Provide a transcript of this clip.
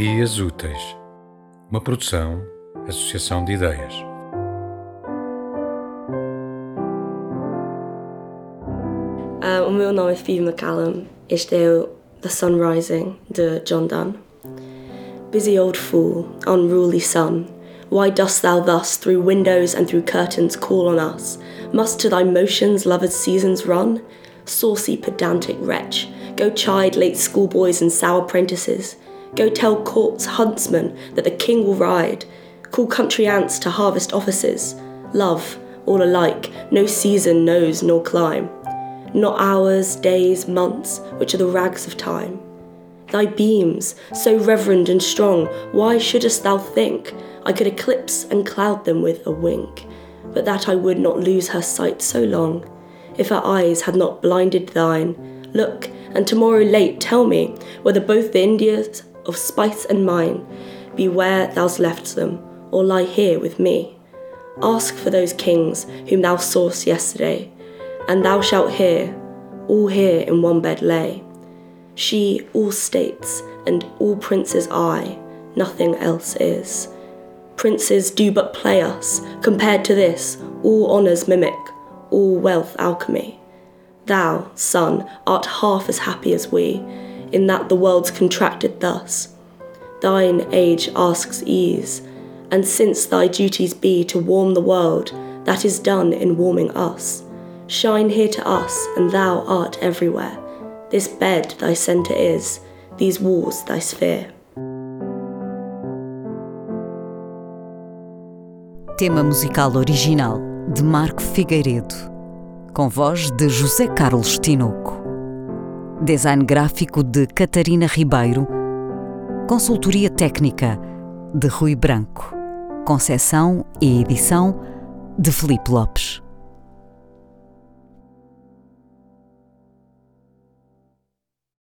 Dias Úteis, uma produção, associação de ideias. Uh, o meu nome é Phoebe McCallum. Este é o The Sun Rising, de John Donne. Busy old fool, unruly sun, why dost thou thus through windows and through curtains call on us? Must to thy motions lovers' seasons run? Saucy pedantic wretch, go chide late schoolboys and sour apprentices. Go tell court's huntsmen that the king will ride. Call country ants to harvest offices. Love, all alike, no season knows nor clime. Not hours, days, months, which are the rags of time. Thy beams, so reverend and strong, why shouldest thou think I could eclipse and cloud them with a wink? But that I would not lose her sight so long, if her eyes had not blinded thine. Look, and tomorrow late tell me whether both the Indias of spice and mine be where thou'st left them, or lie here with me. Ask for those kings whom thou saw'st yesterday, and thou shalt hear, all here in one bed lay. She all states, and all princes I, nothing else is. Princes do but play us, compared to this, all honours mimic, all wealth alchemy. Thou, sun, art half as happy as we, in that the world's contracted thus. Thine age asks ease, and since thy duties be to warm the world, that is done in warming us. Shine here to us, and thou art everywhere. This bed thy centre is, these walls thy sphere. Tema musical original de Marco Figueiredo, com voz de José Carlos Tinoco. Design gráfico de Catarina Ribeiro. Consultoria técnica de Rui Branco. Concessão e edição de Felipe Lopes.